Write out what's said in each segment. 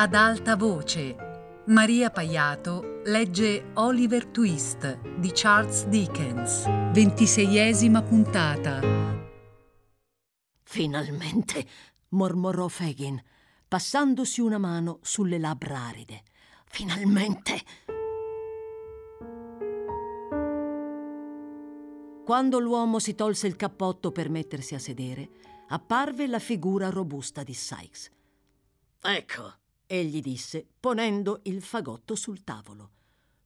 Ad alta voce, Maria Paiato legge Oliver Twist di Charles Dickens, ventiseiesima puntata. Finalmente, mormorò Fagin, passandosi una mano sulle labbra aride. Finalmente! Quando l'uomo si tolse il cappotto per mettersi a sedere, apparve la figura robusta di Sykes. Ecco, egli disse, ponendo il fagotto sul tavolo.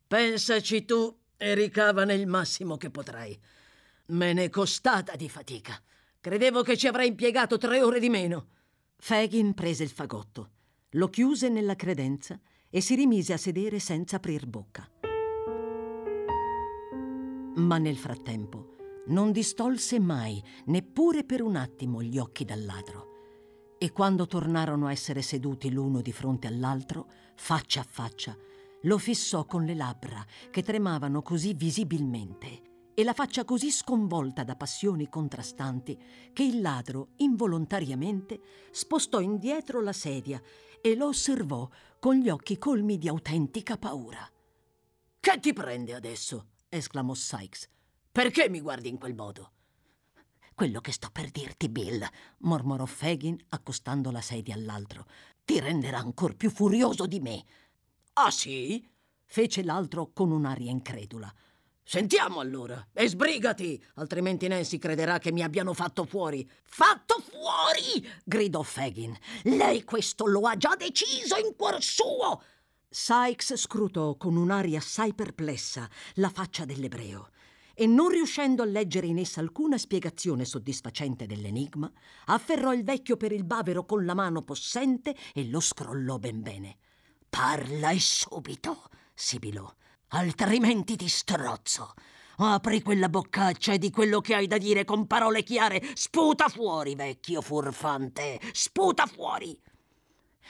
Pensaci tu e ricavane il massimo che potrai. Me n'è costata di fatica. Credevo che ci avrei impiegato tre ore di meno. Fagin prese il fagotto, lo chiuse nella credenza e si rimise a sedere senza aprir bocca. Ma nel frattempo non distolse mai, neppure per un attimo, gli occhi dal ladro. E quando tornarono a essere seduti l'uno di fronte all'altro, faccia a faccia, lo fissò con le labbra che tremavano così visibilmente e la faccia così sconvolta da passioni contrastanti che il ladro involontariamente spostò indietro la sedia e lo osservò con gli occhi colmi di autentica paura. Che ti prende adesso? esclamò Sykes. Perché mi guardi in quel modo? Quello che sto per dirti, Bill, mormorò Fagin accostando la sedia all'altro, ti renderà ancor più furioso di me. Ah sì? fece l'altro con un'aria incredula. Sentiamo allora e sbrigati, altrimenti Nancy crederà che mi abbiano fatto fuori. Fatto fuori! gridò Fagin. Lei questo lo ha già deciso in cuor suo. Sykes scrutò con un'aria assai perplessa la faccia dell'ebreo e non riuscendo a leggere in essa alcuna spiegazione soddisfacente dell'enigma, afferrò il vecchio per il bavero con la mano possente e lo scrollò ben bene. Parla e subito, sibilò, altrimenti ti strozzo. Apri quella boccaccia e di quello che hai da dire con parole chiare sputa fuori, vecchio furfante, sputa fuori.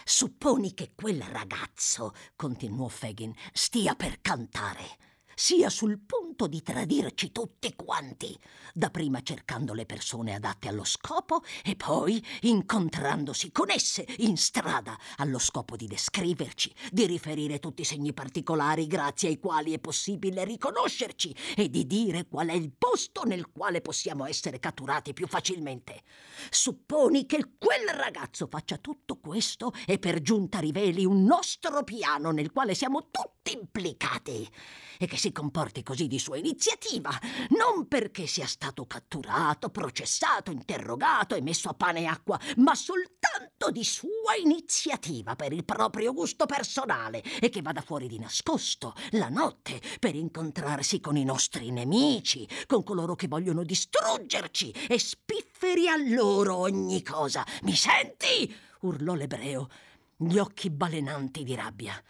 Supponi che quel ragazzo, continuò Fagin, stia per cantare sia sul punto di tradirci tutti quanti, dapprima cercando le persone adatte allo scopo e poi incontrandosi con esse in strada allo scopo di descriverci, di riferire tutti i segni particolari grazie ai quali è possibile riconoscerci e di dire qual è il posto nel quale possiamo essere catturati più facilmente. Supponi che quel ragazzo faccia tutto questo e per giunta riveli un nostro piano nel quale siamo tutti implicati e che si comporti così di sua iniziativa, non perché sia stato catturato, processato, interrogato e messo a pane e acqua, ma soltanto di sua iniziativa per il proprio gusto personale e che vada fuori di nascosto la notte per incontrarsi con i nostri nemici, con coloro che vogliono distruggerci e spifferi a loro ogni cosa. Mi senti? urlò l'ebreo, gli occhi balenanti di rabbia.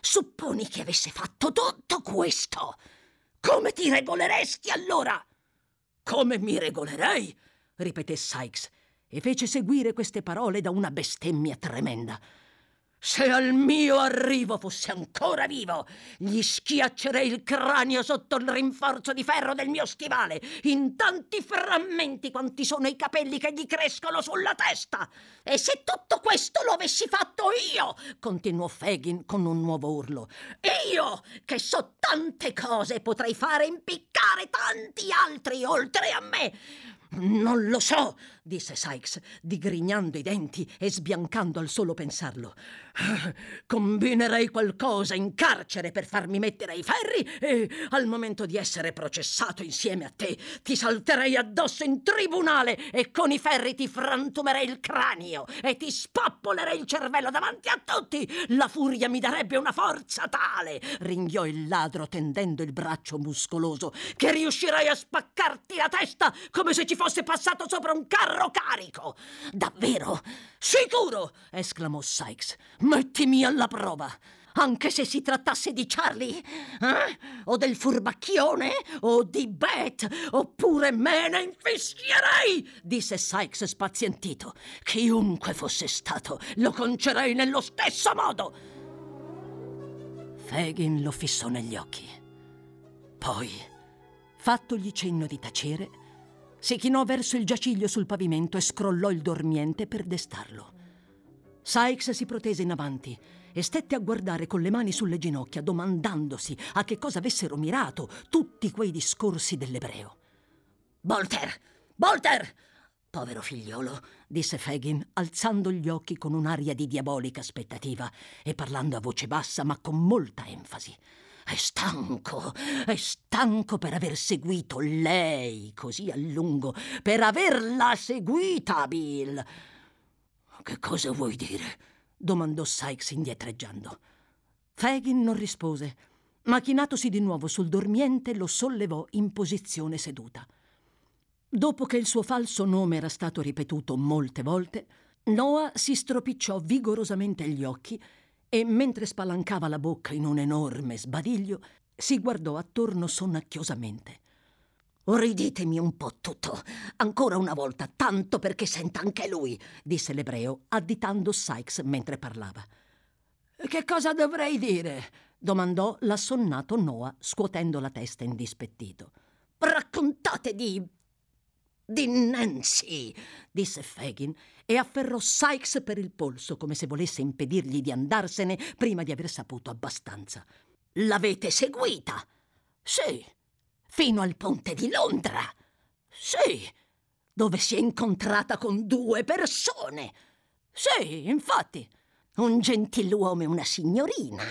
Supponi che avesse fatto tutto questo. Come ti regoleresti allora? Come mi regolerei? ripeté Sykes e fece seguire queste parole da una bestemmia tremenda. Se al mio arrivo fosse ancora vivo, gli schiaccerei il cranio sotto il rinforzo di ferro del mio stivale, in tanti frammenti quanti sono i capelli che gli crescono sulla testa. E se tutto questo lo avessi fatto io, continuò Fagin con un nuovo urlo, io che so tante cose potrei fare impiccare tanti altri oltre a me. Non lo so, disse Sykes, digrignando i denti e sbiancando al solo pensarlo. Combinerei qualcosa in carcere per farmi mettere ai ferri e, al momento di essere processato insieme a te, ti salterei addosso in tribunale e con i ferri ti frantumerei il cranio e ti spappolerei il cervello davanti a tutti. La furia mi darebbe una forza tale, ringhiò il ladro tendendo il braccio muscoloso, che riuscirei a spaccarti la testa come se ci fosse passato sopra un carro carico. Davvero? Sicuro! esclamò Sykes. Mettimi alla prova. Anche se si trattasse di Charlie? Eh? O del furbacchione? O di Beth? Oppure me ne infischierei? disse Sykes spazientito. Chiunque fosse stato, lo concerei nello stesso modo. Fagin lo fissò negli occhi. Poi, fattogli cenno di tacere, si chinò verso il giaciglio sul pavimento e scrollò il dormiente per destarlo. Sykes si protese in avanti e stette a guardare con le mani sulle ginocchia, domandandosi a che cosa avessero mirato tutti quei discorsi dell'ebreo. Bolter! Bolter! Povero figliolo, disse Fagin, alzando gli occhi con un'aria di diabolica aspettativa e parlando a voce bassa ma con molta enfasi. È stanco, è stanco per aver seguito lei così a lungo, per averla seguita, Bill. Che cosa vuoi dire? domandò Sykes indietreggiando. Fagin non rispose, ma chinatosi di nuovo sul dormiente lo sollevò in posizione seduta. Dopo che il suo falso nome era stato ripetuto molte volte, Noah si stropicciò vigorosamente gli occhi e, mentre spalancava la bocca in un enorme sbadiglio, si guardò attorno sonnacchiosamente. Riditemi un po' tutto, ancora una volta, tanto perché senta anche lui, disse l'ebreo, additando Sykes mentre parlava. Che cosa dovrei dire? domandò l'assonnato Noah, scuotendo la testa indispettito. Raccontate di. Di disse Fagin e afferrò Sykes per il polso come se volesse impedirgli di andarsene prima di aver saputo abbastanza. L'avete seguita? Sì fino al ponte di Londra. Sì, dove si è incontrata con due persone. Sì, infatti un gentiluomo e una signorina,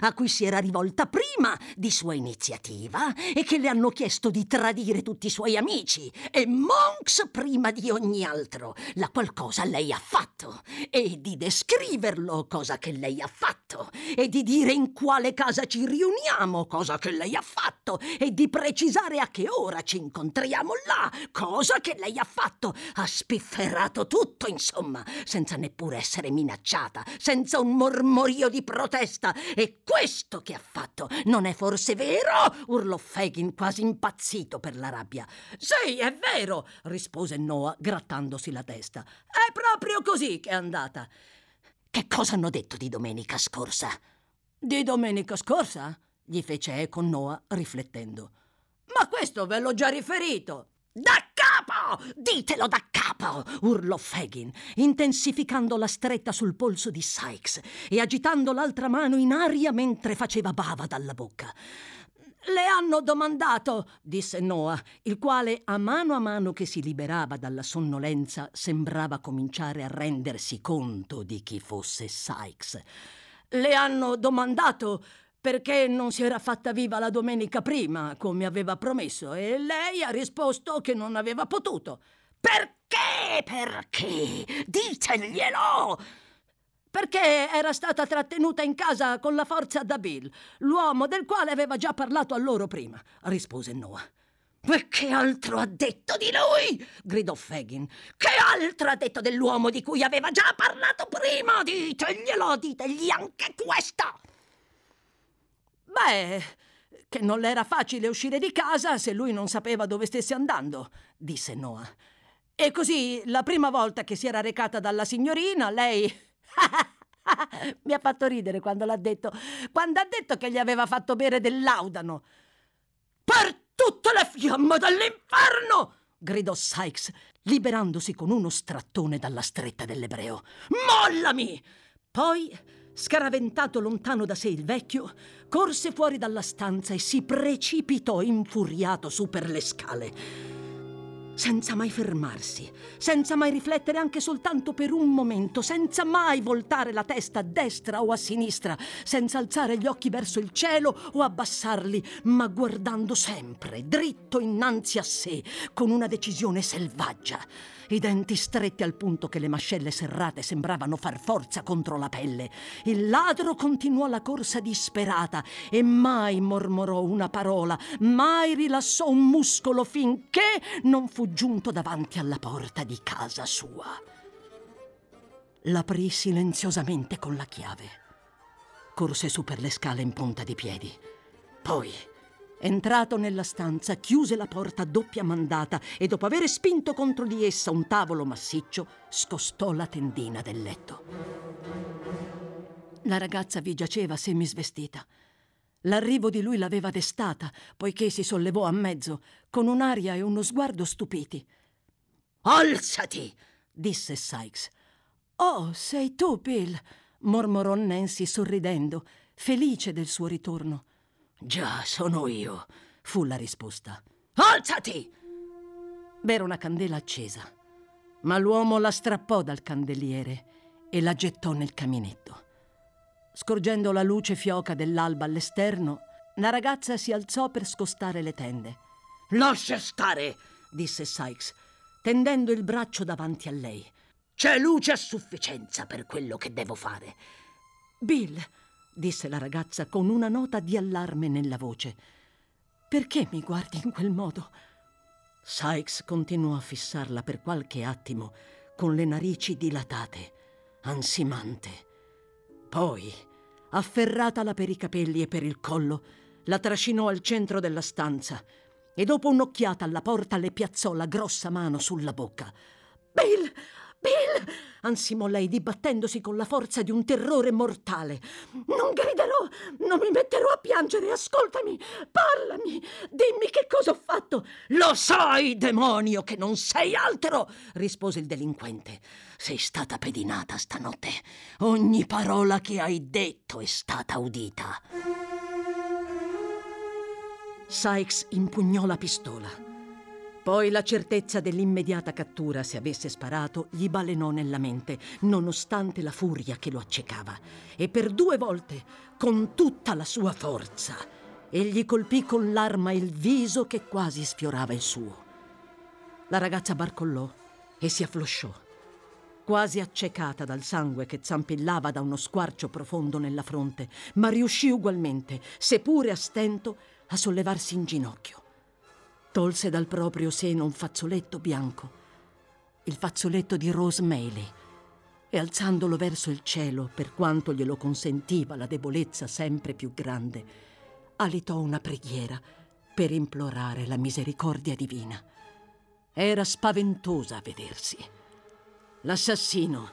a cui si era rivolta prima di sua iniziativa e che le hanno chiesto di tradire tutti i suoi amici, e Monks prima di ogni altro, la qualcosa lei ha fatto, e di descriverlo, cosa che lei ha fatto, e di dire in quale casa ci riuniamo, cosa che lei ha fatto, e di precisare a che ora ci incontriamo là, cosa che lei ha fatto. Ha spifferato tutto, insomma, senza neppure essere minacciata, senza un mormorio di protesta. E questo che ha fatto non è forse vero? urlò Fagin quasi impazzito per la rabbia. Sì, è vero, rispose Noah grattandosi la testa. È proprio così che è andata. Che cosa hanno detto di domenica scorsa? Di domenica scorsa? gli fece eco Noah riflettendo. Ma questo ve l'ho già riferito. Da capo! Ditelo da capo! urlò Fagin, intensificando la stretta sul polso di Sykes e agitando l'altra mano in aria mentre faceva bava dalla bocca. Le hanno domandato, disse Noah, il quale a mano a mano che si liberava dalla sonnolenza sembrava cominciare a rendersi conto di chi fosse Sykes. Le hanno domandato perché non si era fatta viva la domenica prima, come aveva promesso, e lei ha risposto che non aveva potuto. Perché? Perché? Diteglielo! Perché era stata trattenuta in casa con la forza da Bill, l'uomo del quale aveva già parlato a loro prima, rispose Noah. E che altro ha detto di lui? gridò Fagin. Che altro ha detto dell'uomo di cui aveva già parlato prima? Diteglielo, ditegli anche questo! Beh, che non le era facile uscire di casa se lui non sapeva dove stesse andando, disse Noah. E così, la prima volta che si era recata dalla signorina, lei... Mi ha fatto ridere quando l'ha detto. Quando ha detto che gli aveva fatto bere del laudano. Per tutte le fiamme dell'inferno! gridò Sykes, liberandosi con uno strattone dalla stretta dell'ebreo. Mollami! Poi Scaraventato lontano da sé il vecchio, corse fuori dalla stanza e si precipitò infuriato su per le scale senza mai fermarsi, senza mai riflettere anche soltanto per un momento, senza mai voltare la testa a destra o a sinistra, senza alzare gli occhi verso il cielo o abbassarli, ma guardando sempre dritto innanzi a sé, con una decisione selvaggia i denti stretti al punto che le mascelle serrate sembravano far forza contro la pelle. Il ladro continuò la corsa disperata e mai mormorò una parola, mai rilassò un muscolo finché non fu giunto davanti alla porta di casa sua. L'aprì silenziosamente con la chiave. Corse su per le scale in punta di piedi. Poi Entrato nella stanza, chiuse la porta a doppia mandata e dopo aver spinto contro di essa un tavolo massiccio, scostò la tendina del letto. La ragazza vi giaceva semisvestita. L'arrivo di lui l'aveva destata, poiché si sollevò a mezzo, con un'aria e uno sguardo stupiti. Alzati! disse Sykes. Oh, sei tu, Bill, mormorò Nancy sorridendo, felice del suo ritorno. Già, sono io, fu la risposta. Alzati! V'era una candela accesa, ma l'uomo la strappò dal candeliere e la gettò nel caminetto. Scorgendo la luce fioca dell'alba all'esterno, la ragazza si alzò per scostare le tende. Lascia stare, disse Sykes, tendendo il braccio davanti a lei. C'è luce a sufficienza per quello che devo fare. Bill, disse la ragazza con una nota di allarme nella voce, perché mi guardi in quel modo? Sykes continuò a fissarla per qualche attimo con le narici dilatate, ansimante. Poi, afferratala per i capelli e per il collo, la trascinò al centro della stanza e dopo un'occhiata alla porta le piazzò la grossa mano sulla bocca. Bill! Bill! ansimò lei dibattendosi con la forza di un terrore mortale. Non griderò, non mi metterò a piangere, ascoltami, parlami, dimmi che cosa ho fatto. Lo sai, demonio, che non sei altro, rispose il delinquente. Sei stata pedinata stanotte. Ogni parola che hai detto è stata udita. Sykes impugnò la pistola. Poi la certezza dell'immediata cattura, se avesse sparato, gli balenò nella mente, nonostante la furia che lo accecava. E per due volte, con tutta la sua forza, egli colpì con l'arma il viso che quasi sfiorava il suo. La ragazza barcollò e si afflosciò, quasi accecata dal sangue che zampillava da uno squarcio profondo nella fronte, ma riuscì ugualmente, seppure a stento, a sollevarsi in ginocchio. Tolse dal proprio seno un fazzoletto bianco, il fazzoletto di Rose Maley, e alzandolo verso il cielo, per quanto glielo consentiva la debolezza sempre più grande, alitò una preghiera per implorare la misericordia divina. Era spaventosa a vedersi. L'assassino,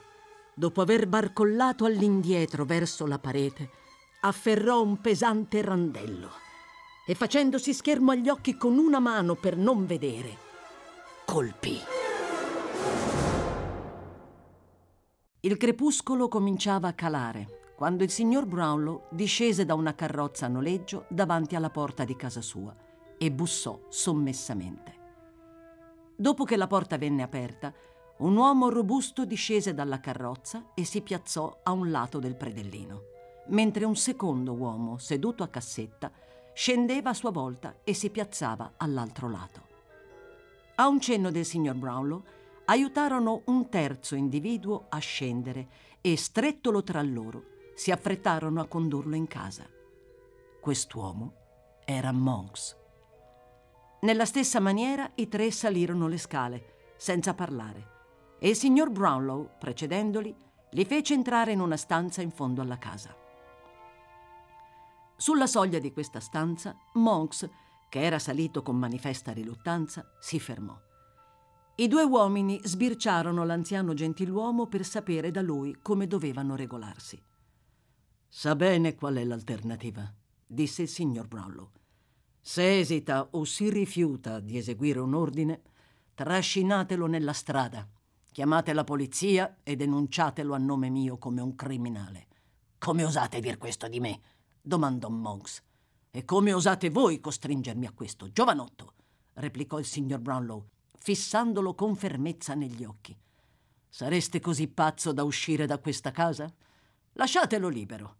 dopo aver barcollato all'indietro verso la parete, afferrò un pesante randello e facendosi schermo agli occhi con una mano per non vedere, colpì. Il crepuscolo cominciava a calare quando il signor Brownlow discese da una carrozza a noleggio davanti alla porta di casa sua e bussò sommessamente. Dopo che la porta venne aperta, un uomo robusto discese dalla carrozza e si piazzò a un lato del predellino, mentre un secondo uomo, seduto a cassetta, scendeva a sua volta e si piazzava all'altro lato. A un cenno del signor Brownlow, aiutarono un terzo individuo a scendere e, strettolo tra loro, si affrettarono a condurlo in casa. Quest'uomo era Monks. Nella stessa maniera i tre salirono le scale, senza parlare, e il signor Brownlow, precedendoli, li fece entrare in una stanza in fondo alla casa. Sulla soglia di questa stanza, Monks, che era salito con manifesta riluttanza, si fermò. I due uomini sbirciarono l'anziano gentiluomo per sapere da lui come dovevano regolarsi. Sa bene qual è l'alternativa, disse il signor Brownlow. Se esita o si rifiuta di eseguire un ordine, trascinatelo nella strada, chiamate la polizia e denunciatelo a nome mio come un criminale. Come osate dir questo di me? Domandò Monks. E come osate voi costringermi a questo, giovanotto? replicò il signor Brownlow, fissandolo con fermezza negli occhi. Sareste così pazzo da uscire da questa casa? Lasciatelo libero.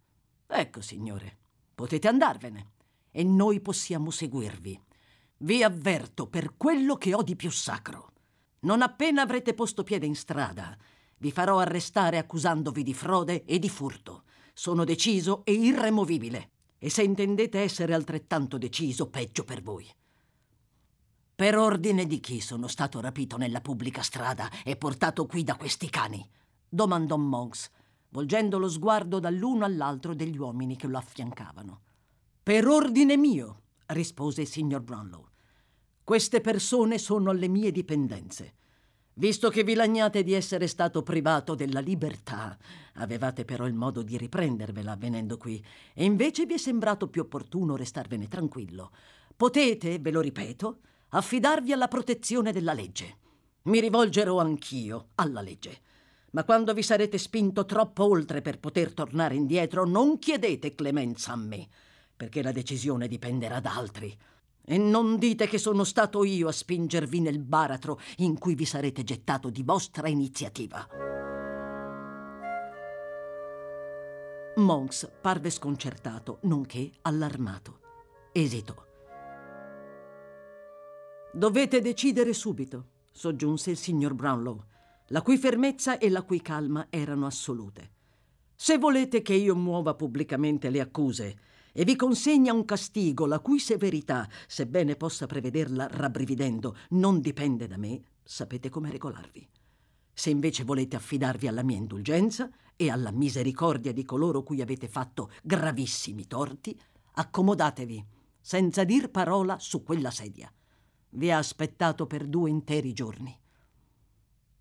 Ecco, signore, potete andarvene e noi possiamo seguirvi. Vi avverto per quello che ho di più sacro. Non appena avrete posto piede in strada, vi farò arrestare accusandovi di frode e di furto. Sono deciso e irremovibile. E se intendete essere altrettanto deciso, peggio per voi. Per ordine di chi sono stato rapito nella pubblica strada e portato qui da questi cani? domandò Monks, volgendo lo sguardo dall'uno all'altro degli uomini che lo affiancavano. Per ordine mio, rispose il signor Brownlow. Queste persone sono alle mie dipendenze. Visto che vi lagnate di essere stato privato della libertà, avevate però il modo di riprendervela venendo qui, e invece vi è sembrato più opportuno restarvene tranquillo. Potete, ve lo ripeto, affidarvi alla protezione della legge. Mi rivolgerò anch'io alla legge. Ma quando vi sarete spinto troppo oltre per poter tornare indietro, non chiedete clemenza a me, perché la decisione dipenderà da altri. E non dite che sono stato io a spingervi nel baratro in cui vi sarete gettato di vostra iniziativa. Monks parve sconcertato, nonché allarmato. Esitò. Dovete decidere subito, soggiunse il signor Brownlow, la cui fermezza e la cui calma erano assolute. Se volete che io muova pubblicamente le accuse e vi consegna un castigo la cui severità, sebbene possa prevederla rabbrividendo, non dipende da me, sapete come regolarvi. Se invece volete affidarvi alla mia indulgenza e alla misericordia di coloro cui avete fatto gravissimi torti, accomodatevi, senza dir parola su quella sedia. Vi ha aspettato per due interi giorni.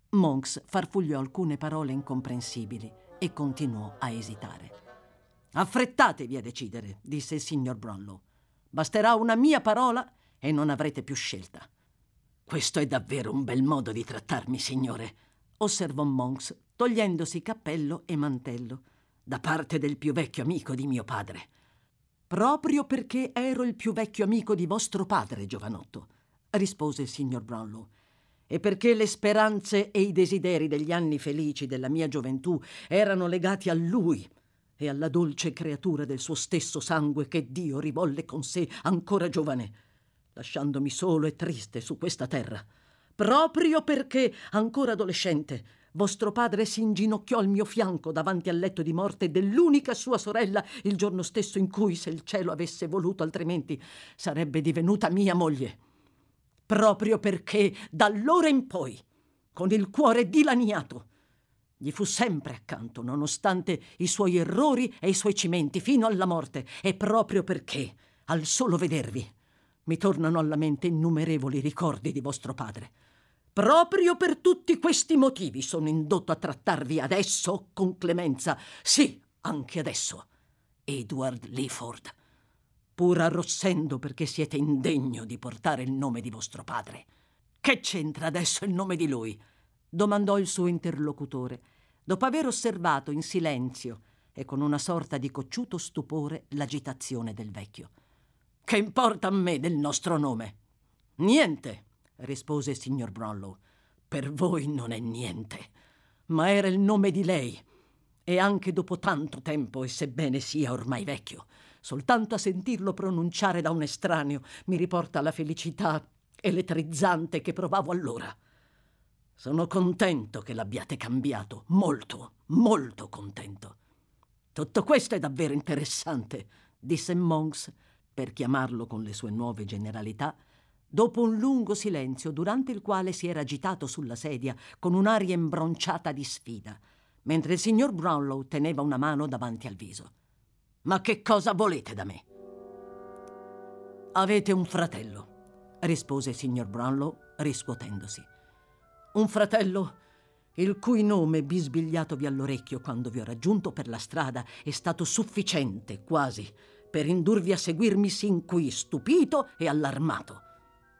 Monks farfugliò alcune parole incomprensibili e continuò a esitare. Affrettatevi a decidere, disse il signor Brownlow. Basterà una mia parola e non avrete più scelta. Questo è davvero un bel modo di trattarmi, signore, osservò Monks, togliendosi cappello e mantello, da parte del più vecchio amico di mio padre. Proprio perché ero il più vecchio amico di vostro padre, giovanotto, rispose il signor Brownlow, e perché le speranze e i desideri degli anni felici della mia gioventù erano legati a lui e alla dolce creatura del suo stesso sangue che Dio rivolle con sé ancora giovane, lasciandomi solo e triste su questa terra proprio perché, ancora adolescente, vostro padre si inginocchiò al mio fianco davanti al letto di morte dell'unica sua sorella il giorno stesso in cui, se il cielo avesse voluto altrimenti, sarebbe divenuta mia moglie. Proprio perché, da allora in poi, con il cuore dilaniato, gli fu sempre accanto, nonostante i suoi errori e i suoi cimenti, fino alla morte, e proprio perché, al solo vedervi, mi tornano alla mente innumerevoli ricordi di vostro padre Proprio per tutti questi motivi sono indotto a trattarvi adesso con clemenza. Sì, anche adesso. Edward Leaford. Pur arrossendo perché siete indegno di portare il nome di vostro padre. Che c'entra adesso il nome di lui? Domandò il suo interlocutore, dopo aver osservato in silenzio e con una sorta di cocciuto stupore l'agitazione del vecchio. Che importa a me del nostro nome? Niente rispose il signor Brownlow. Per voi non è niente, ma era il nome di lei. E anche dopo tanto tempo, e sebbene sia ormai vecchio, soltanto a sentirlo pronunciare da un estraneo mi riporta la felicità elettrizzante che provavo allora. Sono contento che l'abbiate cambiato, molto, molto contento. Tutto questo è davvero interessante, disse Monks, per chiamarlo con le sue nuove generalità, dopo un lungo silenzio durante il quale si era agitato sulla sedia con un'aria imbronciata di sfida, mentre il signor Brownlow teneva una mano davanti al viso. Ma che cosa volete da me? Avete un fratello, rispose il signor Brownlow riscuotendosi. Un fratello il cui nome bisbigliatovi all'orecchio quando vi ho raggiunto per la strada è stato sufficiente, quasi, per indurvi a seguirmi sin qui, stupito e allarmato.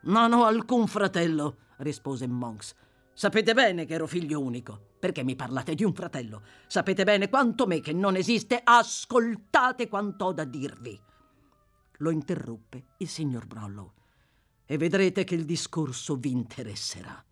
Non ho alcun fratello, rispose Monks. Sapete bene che ero figlio unico. Perché mi parlate di un fratello? Sapete bene quanto me che non esiste. Ascoltate quanto ho da dirvi. Lo interruppe il signor Brownlow. E vedrete che il discorso vi interesserà.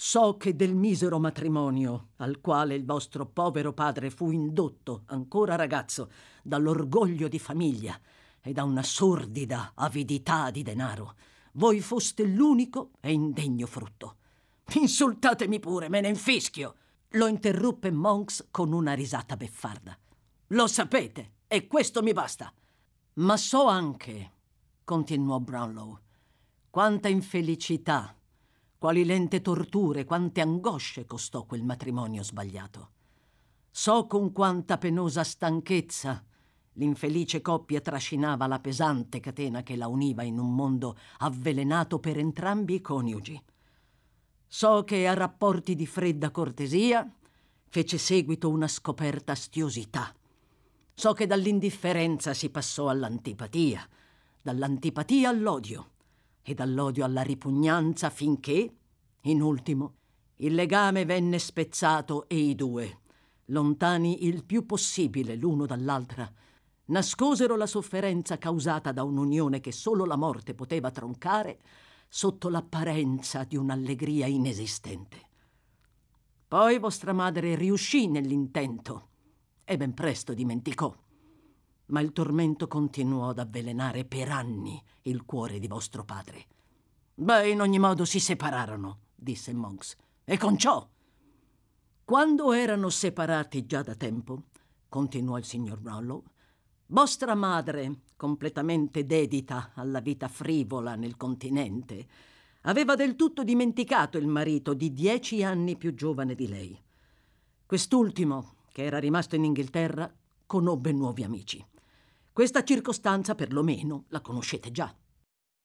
So che del misero matrimonio al quale il vostro povero padre fu indotto, ancora ragazzo, dall'orgoglio di famiglia e da una sordida avidità di denaro, voi foste l'unico e indegno frutto. Insultatemi pure, me ne infischio. Lo interruppe Monks con una risata beffarda. Lo sapete, e questo mi basta. Ma so anche, continuò Brownlow, quanta infelicità, quali lente torture, quante angosce costò quel matrimonio sbagliato. So con quanta penosa stanchezza L'infelice coppia trascinava la pesante catena che la univa in un mondo avvelenato per entrambi i coniugi. So che a rapporti di fredda cortesia fece seguito una scoperta astiosità. So che dall'indifferenza si passò all'antipatia, dall'antipatia all'odio e dall'odio alla ripugnanza finché, in ultimo, Il legame venne spezzato e i due, lontani il più possibile l'uno dall'altra, nascosero la sofferenza causata da un'unione che solo la morte poteva troncare sotto l'apparenza di un'allegria inesistente. Poi vostra madre riuscì nell'intento e ben presto dimenticò. Ma il tormento continuò ad avvelenare per anni il cuore di vostro padre. Beh, in ogni modo si separarono, disse Monks, e con ciò. Quando erano separati già da tempo, continuò il signor Brownlow, vostra madre, completamente dedita alla vita frivola nel continente, aveva del tutto dimenticato il marito di dieci anni più giovane di lei. Quest'ultimo, che era rimasto in Inghilterra, conobbe nuovi amici. Questa circostanza, perlomeno, la conoscete già.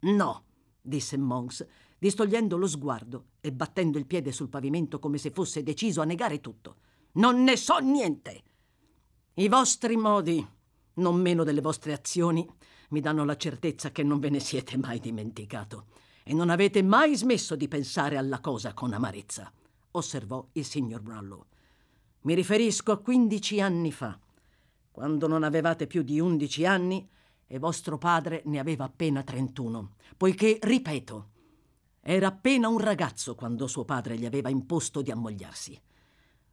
No, disse Monks, distogliendo lo sguardo e battendo il piede sul pavimento come se fosse deciso a negare tutto. Non ne so niente. I vostri modi, non meno delle vostre azioni, mi danno la certezza che non ve ne siete mai dimenticato e non avete mai smesso di pensare alla cosa con amarezza, osservò il signor Brownlow. Mi riferisco a quindici anni fa, quando non avevate più di undici anni e vostro padre ne aveva appena trentuno, poiché, ripeto, era appena un ragazzo quando suo padre gli aveva imposto di ammogliarsi.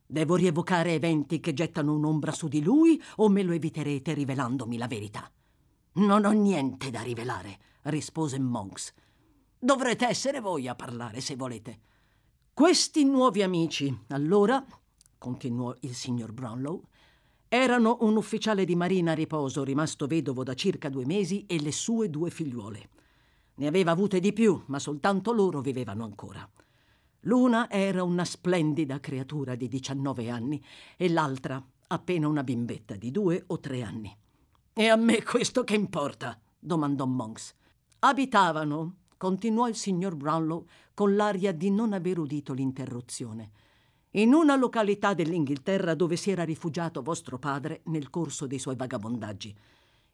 Devo rievocare eventi che gettano un'ombra su di lui o me lo eviterete rivelandomi la verità? Non ho niente da rivelare, rispose Monks. Dovrete essere voi a parlare se volete. Questi nuovi amici, allora, continuò il signor Brownlow, erano un ufficiale di marina a riposo rimasto vedovo da circa due mesi e le sue due figliuole. Ne aveva avute di più, ma soltanto loro vivevano ancora. L'una era una splendida creatura di 19 anni e l'altra appena una bimbetta di due o tre anni. E a me questo che importa? domandò Monks. Abitavano continuò il signor Brownlow con l'aria di non aver udito l'interruzione. In una località dell'Inghilterra dove si era rifugiato vostro padre nel corso dei suoi vagabondaggi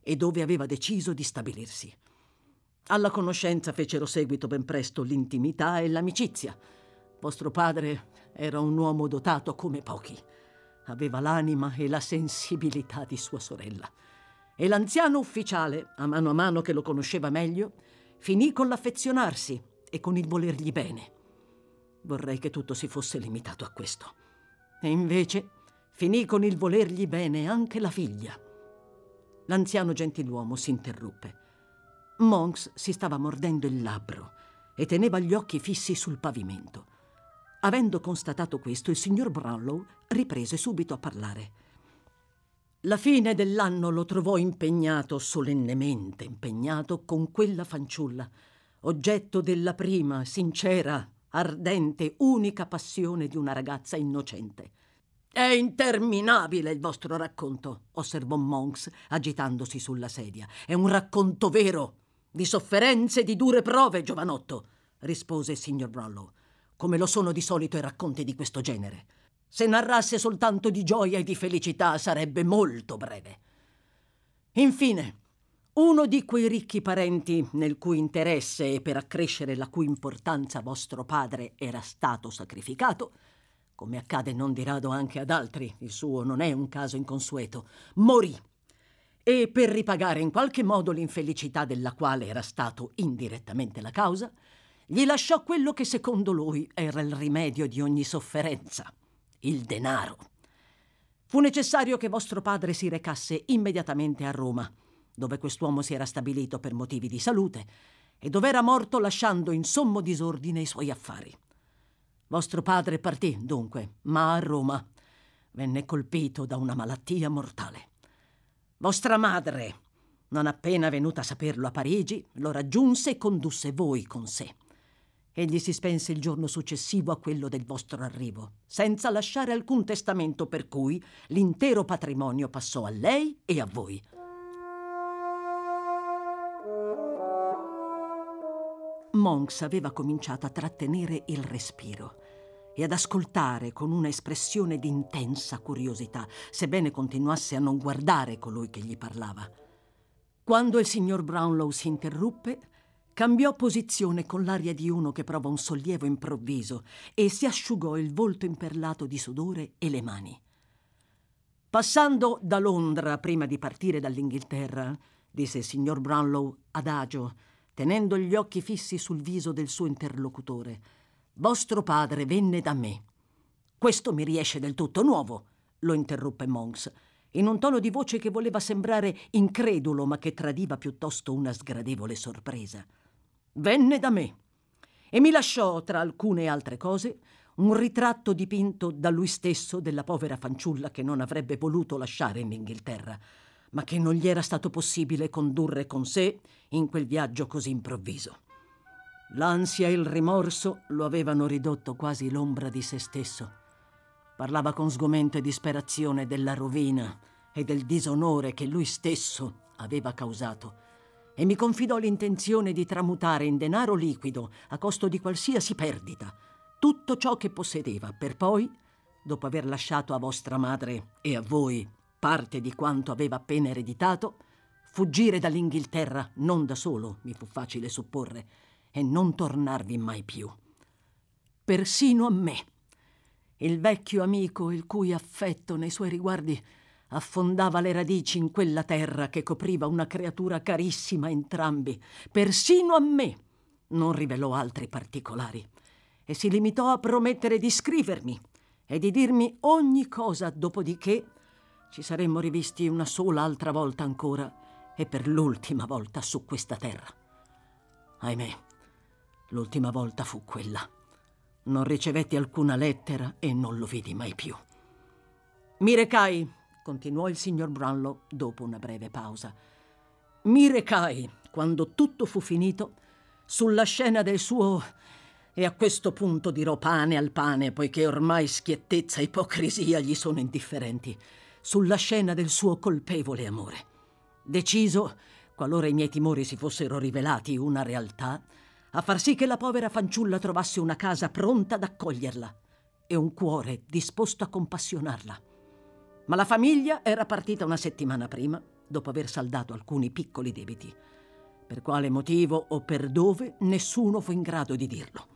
e dove aveva deciso di stabilirsi. Alla conoscenza fecero seguito ben presto l'intimità e l'amicizia. Vostro padre era un uomo dotato come pochi. Aveva l'anima e la sensibilità di sua sorella. E l'anziano ufficiale, a mano a mano che lo conosceva meglio, finì con l'affezionarsi e con il volergli bene. Vorrei che tutto si fosse limitato a questo. E invece finì con il volergli bene anche la figlia. L'anziano gentiluomo si interruppe. Monks si stava mordendo il labbro e teneva gli occhi fissi sul pavimento. Avendo constatato questo, il signor Brownlow riprese subito a parlare. La fine dell'anno lo trovò impegnato, solennemente impegnato, con quella fanciulla, oggetto della prima, sincera, ardente, unica passione di una ragazza innocente. È interminabile il vostro racconto, osservò Monks, agitandosi sulla sedia. È un racconto vero, di sofferenze e di dure prove, giovanotto, rispose il signor Brownlow, come lo sono di solito i racconti di questo genere. Se narrasse soltanto di gioia e di felicità sarebbe molto breve. Infine, uno di quei ricchi parenti nel cui interesse e per accrescere la cui importanza vostro padre era stato sacrificato, come accade non di rado anche ad altri, il suo non è un caso inconsueto, morì e per ripagare in qualche modo l'infelicità della quale era stato indirettamente la causa, gli lasciò quello che secondo lui era il rimedio di ogni sofferenza il denaro. Fu necessario che vostro padre si recasse immediatamente a Roma, dove quest'uomo si era stabilito per motivi di salute e dove era morto lasciando in sommo disordine i suoi affari. Vostro padre partì, dunque, ma a Roma venne colpito da una malattia mortale. Vostra madre, non appena venuta a saperlo a Parigi, lo raggiunse e condusse voi con sé. Egli si spense il giorno successivo a quello del vostro arrivo, senza lasciare alcun testamento per cui l'intero patrimonio passò a lei e a voi. Monks aveva cominciato a trattenere il respiro e ad ascoltare con una espressione di intensa curiosità, sebbene continuasse a non guardare colui che gli parlava. Quando il signor Brownlow si interruppe, cambiò posizione con l'aria di uno che prova un sollievo improvviso e si asciugò il volto imperlato di sudore e le mani. Passando da Londra prima di partire dall'Inghilterra, disse il signor Brownlow adagio, tenendo gli occhi fissi sul viso del suo interlocutore, vostro padre venne da me. Questo mi riesce del tutto nuovo, lo interruppe Monks, in un tono di voce che voleva sembrare incredulo, ma che tradiva piuttosto una sgradevole sorpresa. Venne da me e mi lasciò, tra alcune altre cose, un ritratto dipinto da lui stesso della povera fanciulla che non avrebbe voluto lasciare in Inghilterra, ma che non gli era stato possibile condurre con sé in quel viaggio così improvviso. L'ansia e il rimorso lo avevano ridotto quasi l'ombra di se stesso. Parlava con sgomento e disperazione della rovina e del disonore che lui stesso aveva causato e mi confidò l'intenzione di tramutare in denaro liquido, a costo di qualsiasi perdita, tutto ciò che possedeva, per poi, dopo aver lasciato a vostra madre e a voi parte di quanto aveva appena ereditato, fuggire dall'Inghilterra non da solo, mi fu facile supporre, e non tornarvi mai più. Persino a me, il vecchio amico il cui affetto nei suoi riguardi affondava le radici in quella terra che copriva una creatura carissima a entrambi, persino a me. Non rivelò altri particolari e si limitò a promettere di scrivermi e di dirmi ogni cosa, dopodiché ci saremmo rivisti una sola altra volta ancora e per l'ultima volta su questa terra. Ahimè, l'ultima volta fu quella. Non ricevetti alcuna lettera e non lo vidi mai più. Mi recai continuò il signor Brownlow dopo una breve pausa. Mi recai, quando tutto fu finito, sulla scena del suo... E a questo punto dirò pane al pane, poiché ormai schiettezza e ipocrisia gli sono indifferenti, sulla scena del suo colpevole amore. Deciso, qualora i miei timori si fossero rivelati una realtà, a far sì che la povera fanciulla trovasse una casa pronta ad accoglierla e un cuore disposto a compassionarla. Ma la famiglia era partita una settimana prima, dopo aver saldato alcuni piccoli debiti. Per quale motivo o per dove nessuno fu in grado di dirlo.